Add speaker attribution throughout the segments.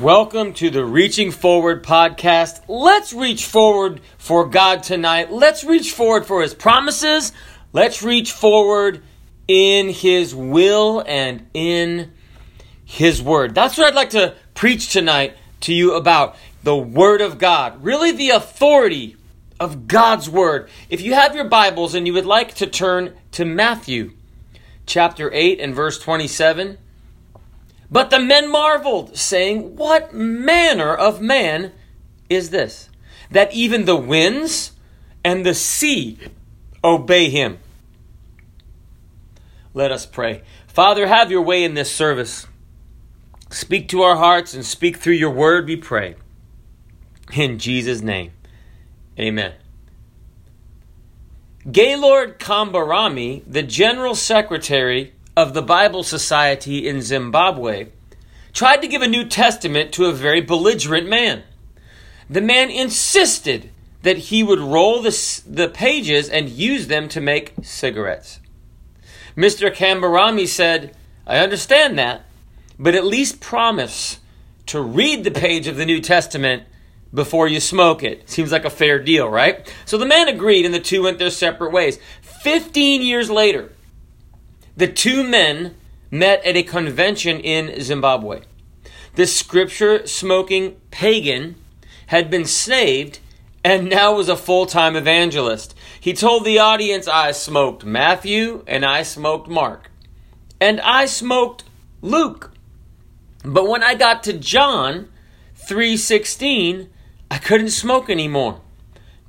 Speaker 1: Welcome to the Reaching Forward podcast. Let's reach forward for God tonight. Let's reach forward for His promises. Let's reach forward in His will and in His Word. That's what I'd like to preach tonight to you about the Word of God. Really, the authority of God's Word. If you have your Bibles and you would like to turn to Matthew chapter 8 and verse 27. But the men marveled, saying, What manner of man is this, that even the winds and the sea obey him? Let us pray. Father, have your way in this service. Speak to our hearts and speak through your word, we pray. In Jesus' name, amen. Gaylord Kambarami, the General Secretary of the Bible Society in Zimbabwe, tried to give a New Testament to a very belligerent man. The man insisted that he would roll the, the pages and use them to make cigarettes. Mr. Kambarami said, I understand that, but at least promise to read the page of the New Testament before you smoke it. Seems like a fair deal, right? So the man agreed and the two went their separate ways. Fifteen years later, the two men met at a convention in Zimbabwe. The scripture smoking pagan had been saved and now was a full time evangelist. He told the audience, I smoked Matthew and I smoked Mark. And I smoked Luke. But when I got to John 3:16, I couldn't smoke anymore.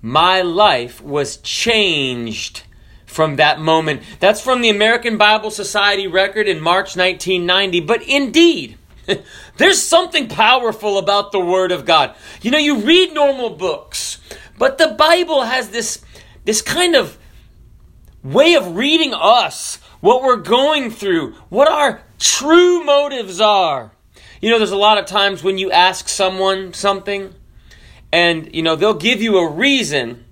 Speaker 1: My life was changed from that moment. That's from the American Bible Society record in March 1990. But indeed, there's something powerful about the Word of God. You know, you read normal books, but the Bible has this, this kind of way of reading us, what we're going through, what our true motives are. You know, there's a lot of times when you ask someone something, and you know they'll give you a reason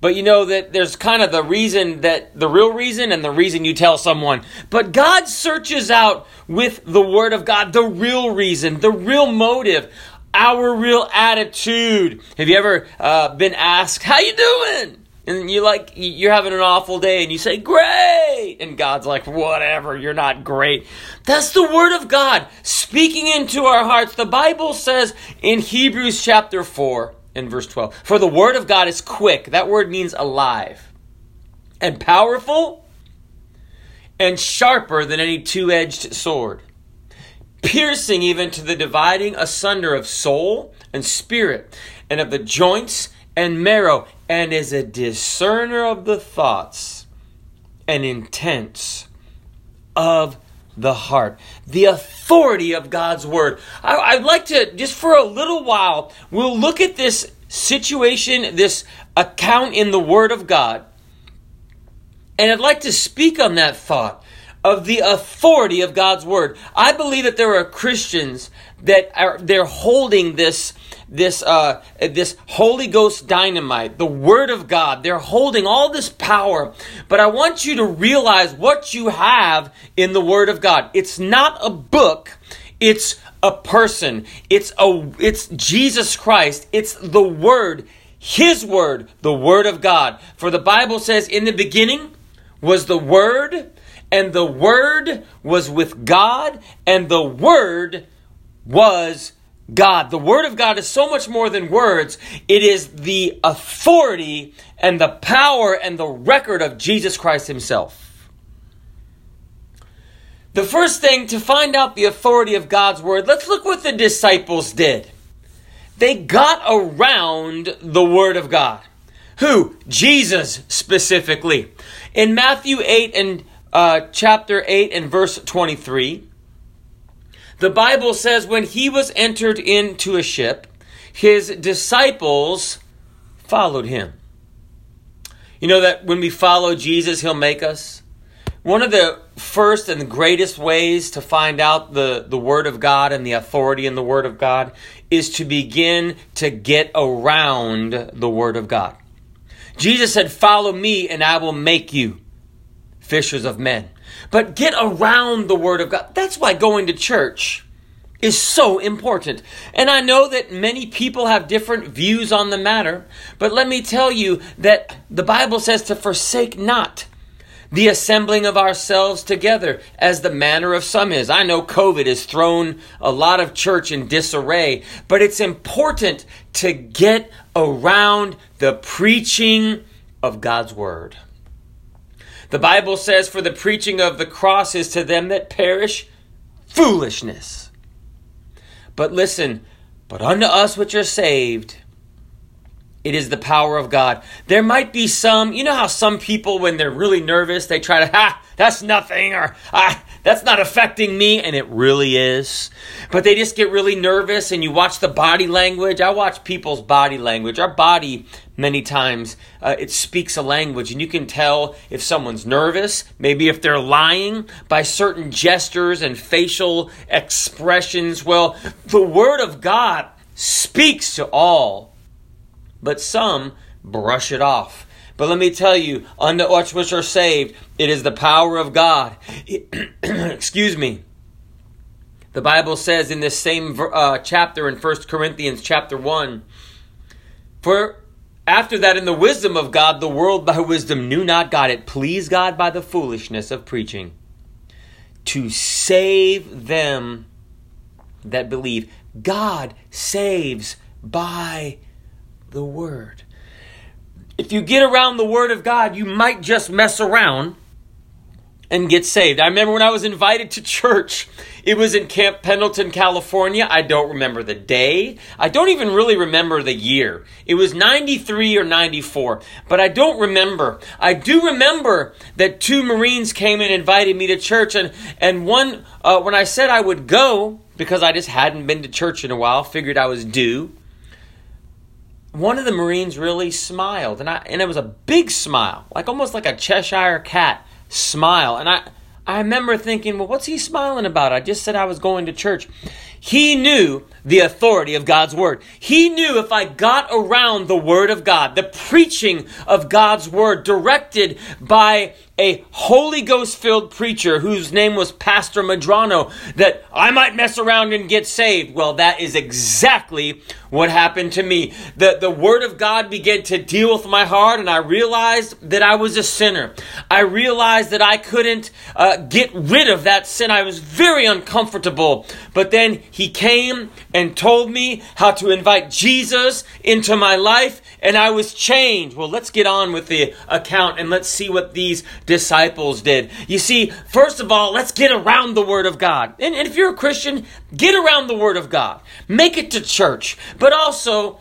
Speaker 1: but you know that there's kind of the reason that the real reason and the reason you tell someone. But god searches out with the word of god the real reason the real motive our real attitude. Have you ever uh, been asked how you doing? And you like you're having an awful day and you say great. And god's like whatever you're not great. That's the word of god speaking into our hearts. The bible says in hebrews chapter 4 and verse 12 for the word of god is quick. That word means alive. And powerful and sharper than any two-edged sword. Piercing even to the dividing asunder of soul and spirit and of the joints and marrow and is a discerner of the thoughts and intents of the heart. The authority of God's word. I, would like to, just for a little while, we'll look at this situation, this account in the word of God. And I'd like to speak on that thought of the authority of God's word. I believe that there are Christians that are they're holding this this uh, this Holy Ghost dynamite, the Word of God. They're holding all this power, but I want you to realize what you have in the Word of God. It's not a book. It's a person. It's a it's Jesus Christ. It's the Word, His Word, the Word of God. For the Bible says, "In the beginning was the Word." And the Word was with God, and the Word was God. The Word of God is so much more than words. It is the authority and the power and the record of Jesus Christ Himself. The first thing to find out the authority of God's Word, let's look what the disciples did. They got around the Word of God. Who? Jesus specifically. In Matthew 8 and uh, chapter 8 and verse 23, the Bible says when he was entered into a ship, his disciples followed him. You know that when we follow Jesus, he'll make us. One of the first and greatest ways to find out the, the Word of God and the authority in the Word of God is to begin to get around the Word of God. Jesus said, Follow me, and I will make you fishers of men. But get around the Word of God. That's why going to church is so important. And I know that many people have different views on the matter, but let me tell you that the Bible says to forsake not the assembling of ourselves together as the manner of some is. I know COVID has thrown a lot of church in disarray, but it's important to get around the preaching of God's word. The Bible says, For the preaching of the cross is to them that perish foolishness. But listen, but unto us which are saved, it is the power of God. There might be some, you know how some people, when they're really nervous, they try to, ha, that's nothing, or ah, that's not affecting me, and it really is. But they just get really nervous, and you watch the body language. I watch people's body language. Our body, many times, uh, it speaks a language, and you can tell if someone's nervous, maybe if they're lying, by certain gestures and facial expressions. Well, the Word of God speaks to all, but some brush it off. But let me tell you, unto us which are saved, it is the power of God. Excuse me. The Bible says in this same uh, chapter in 1 Corinthians chapter 1, For after that, in the wisdom of God, the world by wisdom knew not God. It pleased God by the foolishness of preaching to save them that believe. God saves by the word if you get around the Word of God, you might just mess around and get saved. I remember when I was invited to church, it was in Camp Pendleton, California. I don't remember the day. I don't even really remember the year. It was 93 or 94, but I don't remember. I do remember that two Marines came and invited me to church, and, and one, uh, when I said I would go, because I just hadn't been to church in a while, figured I was due one of the Marines really smiled, and I and it was a big smile, like almost like a Cheshire cat smile. And I I remember thinking, well, what's he smiling about? I just said I was going to church. He knew the authority of God's word. He knew if I got around the word of God, the preaching of God's word directed by a Holy Ghost filled preacher whose name was Pastor Madrano, that I might mess around and get saved. Well, that is exactly what happened to me. The, the Word of God began to deal with my heart, and I realized that I was a sinner. I realized that I couldn't uh, get rid of that sin. I was very uncomfortable. But then He came and told me how to invite Jesus into my life, and I was changed. Well, let's get on with the account and let's see what these disciples did. You see, first of all, let's get around the Word of God. And, and if you're a Christian, get around the Word of God. Make it to church, but also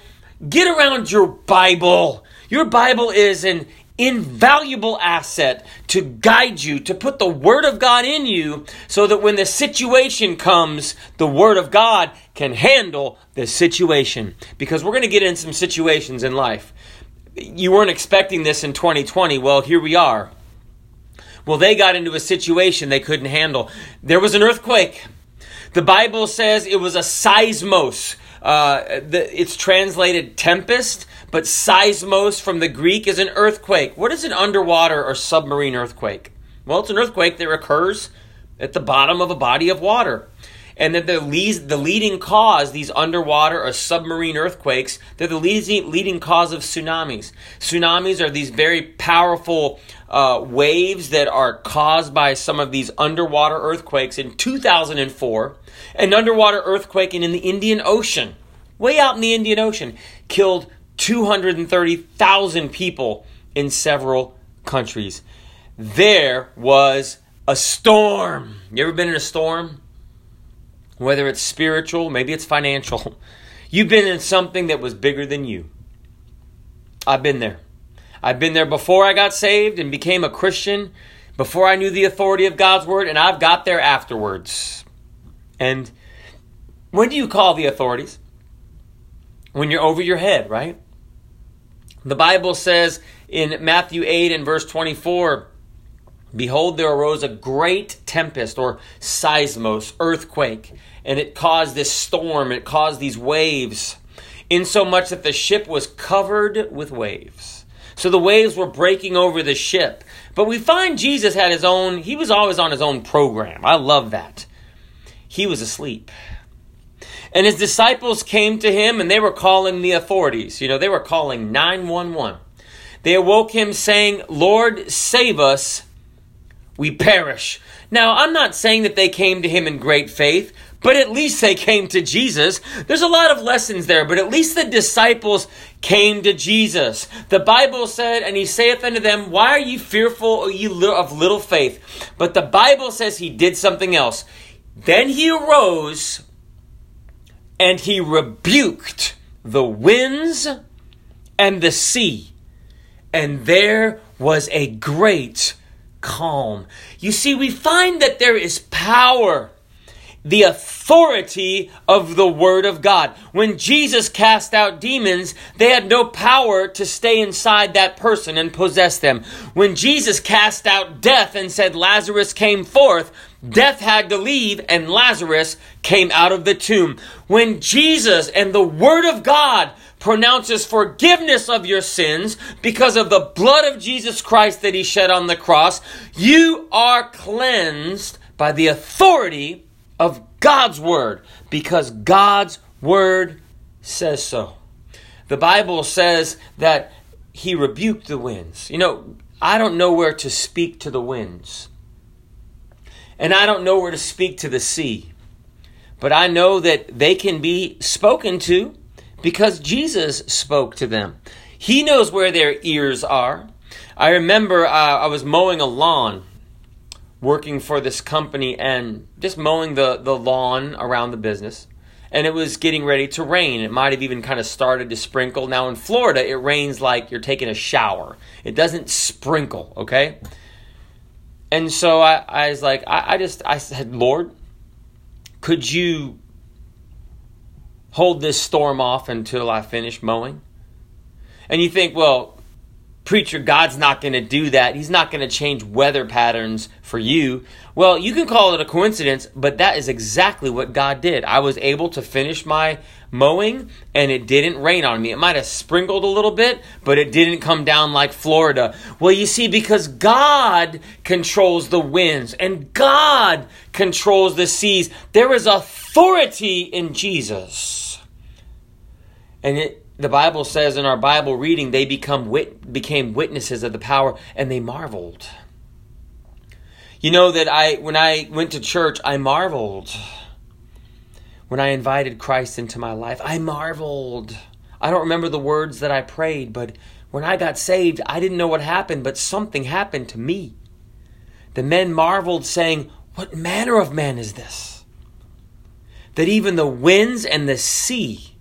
Speaker 1: get around your Bible. Your Bible is an invaluable asset to guide you, to put the Word of God in you, so that when the situation comes, the Word of God can handle the situation. Because we're going to get in some situations in life. You weren't expecting this in 2020. Well, here we are. Well, they got into a situation they couldn't handle. There was an earthquake. The Bible says it was a seismos. Uh, the, it's translated tempest, but seismos from the Greek is an earthquake. What is an underwater or submarine earthquake? Well, it's an earthquake that occurs at the bottom of a body of water. And that the, lead, the leading cause, these underwater or submarine earthquakes, they're the leading, leading cause of tsunamis. Tsunamis are these very powerful uh, waves that are caused by some of these underwater earthquakes. In 2004, an underwater earthquake in, in the Indian Ocean, way out in the Indian Ocean, killed 230,000 people in several countries. There was a storm. You ever been in a storm? Whether it's spiritual, maybe it's financial. You've been in something that was bigger than you. I've been there. I've been there before I got saved and became a Christian, before I knew the authority of God's word, and I've got there afterwards. And when do you call the authorities? When you're over your head, right? The Bible says in Matthew 8 and verse 24, Behold, there arose a great tempest or seismos, earthquake, and it caused this storm, it caused these waves, insomuch that the ship was covered with waves. So the waves were breaking over the ship. But we find Jesus had his own, he was always on his own program. I love that. He was asleep. And his disciples came to him and they were calling the authorities. You know, they were calling 911. They awoke him saying, Lord, save us, we perish. Now, I'm not saying that they came to him in great faith, but at least they came to Jesus. There's a lot of lessons there, but at least the disciples came to Jesus. The Bible said, and he saith unto them, Why are ye fearful, ye of little faith? But the Bible says he did something else. Then he arose and he rebuked the winds and the sea, and there was a great calm. You see, we find that there is power the authority of the Word of God. When Jesus cast out demons, they had no power to stay inside that person and possess them. When Jesus cast out death and said Lazarus came forth, death had to leave and Lazarus came out of the tomb. When Jesus and the Word of God pronounces forgiveness of your sins because of the blood of Jesus Christ that He shed on the cross, you are cleansed by the authority of God's word because God's word says so. The Bible says that he rebuked the winds. You know, I don't know where to speak to the winds. And I don't know where to speak to the sea. But I know that they can be spoken to because Jesus spoke to them. He knows where their ears are. I remember uh, I was mowing a lawn working for this company and just mowing the, the lawn around the business. And it was getting ready to rain. It might have even kind of started to sprinkle. Now in Florida, it rains like you're taking a shower. It doesn't sprinkle, okay? And so I, I was like, I, I just, I said, Lord, could you hold this storm off until I finish mowing? And you think, well, preacher, God's not going to do that. He's not going to change weather patterns for you. Well, you can call it a coincidence, but that is exactly what God did. I was able to finish my mowing and it didn't rain on me. It might have sprinkled a little bit, but it didn't come down like Florida. Well, you see, because God controls the winds and God controls the seas, there is authority in Jesus. And it the Bible says in our Bible reading, they become wit- became witnesses of the power and they marveled. You know that I when I went to church, I marveled. When I invited Christ into my life, I marveled. I don't remember the words that I prayed, but when I got saved, I didn't know what happened, but something happened to me. The men marveled, saying, What manner of man is this? That even the winds and the sea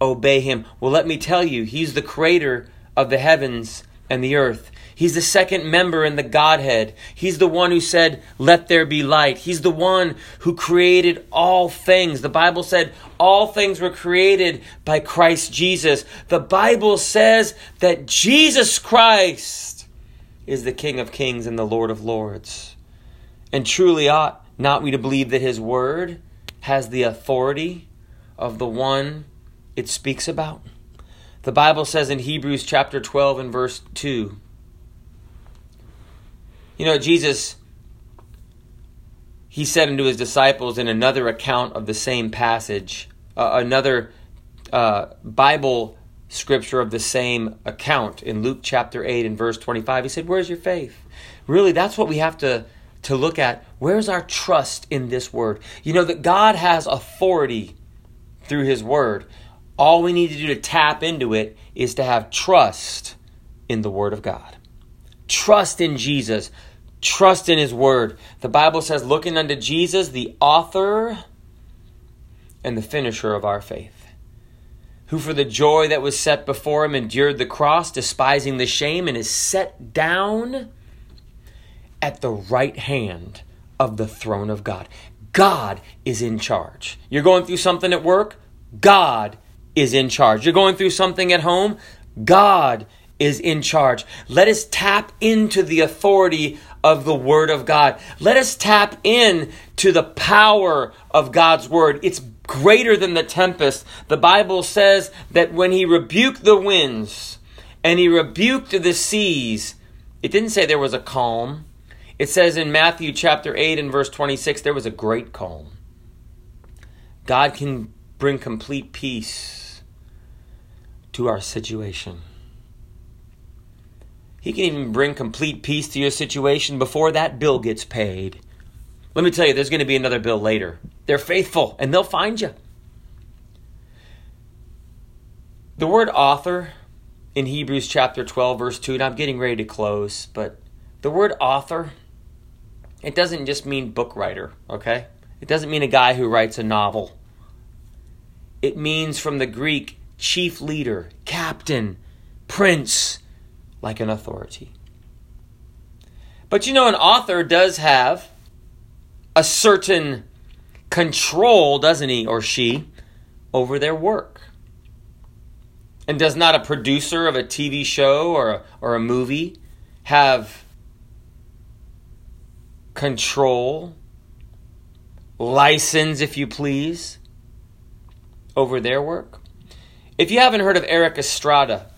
Speaker 1: obey him. Well, let me tell you, he's the creator of the heavens and the earth. He's the second member in the Godhead. He's the one who said, Let there be light. He's the one who created all things. The Bible said all things were created by Christ Jesus. The Bible says that Jesus Christ is the King of kings and the Lord of lords. And truly ought not we to believe that his word has the authority of the one it speaks about? The Bible says in Hebrews chapter 12 and verse 2. You know, Jesus, he said unto his disciples in another account of the same passage, uh, another uh, Bible scripture of the same account in Luke chapter 8 and verse 25, he said, Where's your faith? Really, that's what we have to, to look at. Where's our trust in this word? You know, that God has authority through his word. All we need to do to tap into it is to have trust in the Word of God. Trust in Jesus. Trust in His Word. The Bible says, looking unto Jesus, the author and the finisher of our faith, who for the joy that was set before him endured the cross, despising the shame, and is set down at the right hand of the throne of God. God is in charge. You're going through something at work? God is in charge. You're going through something at home, God is in charge. Let us tap into the authority of the Word of God. Let us tap in to the power of God's Word. It's greater than the tempest. The Bible says that when He rebuked the winds and He rebuked the seas, it didn't say there was a calm. It says in Matthew chapter 8 and verse 26, there was a great calm. God can bring complete peace to our situation. He can even bring complete peace to your situation before that bill gets paid. Let me tell you, there's going to be another bill later. They're faithful and they'll find you. The word author in Hebrews chapter 12, verse 2, and I'm getting ready to close, but the word author, it doesn't just mean book writer, okay? It doesn't mean a guy who writes a novel. It means from the Greek chief leader, captain, prince, like an authority. But you know, an author does have a certain control, doesn't he or she, over their work. And does not a producer of a TV show or a, or a movie have control, license, if you please, over their work? If you haven't heard of Eric Estrada,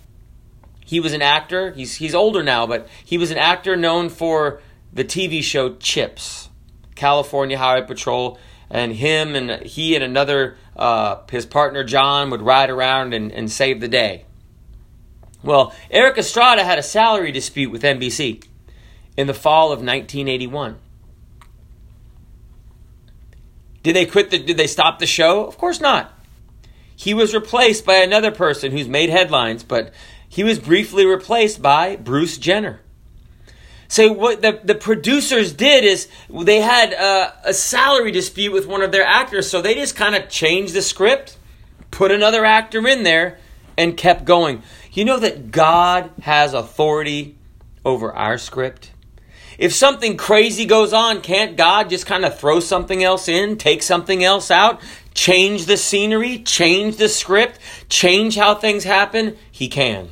Speaker 1: he was an actor. He's, he's older now, but he was an actor known for the TV show Chips, California Highway Patrol. And him and he and another, uh, his partner John, would ride around and, and save the day. Well, Erik Estrada had a salary dispute with NBC in the fall of 1981. Did they quit the, did they stop the show? Of course not. He was replaced by another person who's made headlines, but he was briefly replaced by Bruce Jenner. So what the, the producers did is they had a, a salary dispute with one of their actors, so they just kind of changed the script, put another actor in there, and kept going. You know that God has authority over our script? If something crazy goes on, can't God just kind of throw something else in, take something else out, change the scenery, change the script, change how things happen? He can.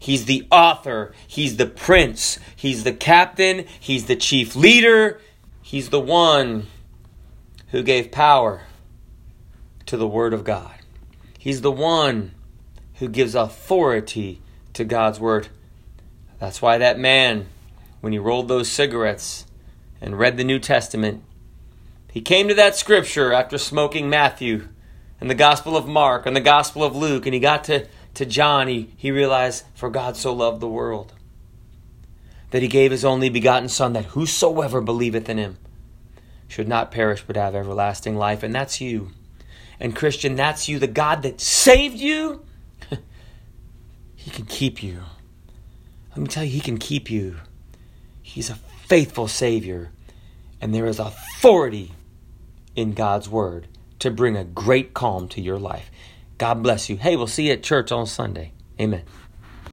Speaker 1: He's the author. He's the prince. He's the captain. He's the chief leader. He's the one who gave power to the Word of God. He's the one who gives authority to God's Word. That's why that man, when he rolled those cigarettes and read the New Testament, he came to that scripture after smoking Matthew and the Gospel of Mark and the Gospel of Luke, and he got to to John, he, he realized, For God so loved the world that he gave his only begotten Son, that whosoever believeth in him should not perish but have everlasting life. And that's you. And Christian, that's you. The God that saved you, he can keep you. Let me tell you, he can keep you. He's a faithful Savior. And there is authority in God's Word to bring a great calm to your life. God bless you. Hey, we'll see you at church on Sunday. Amen.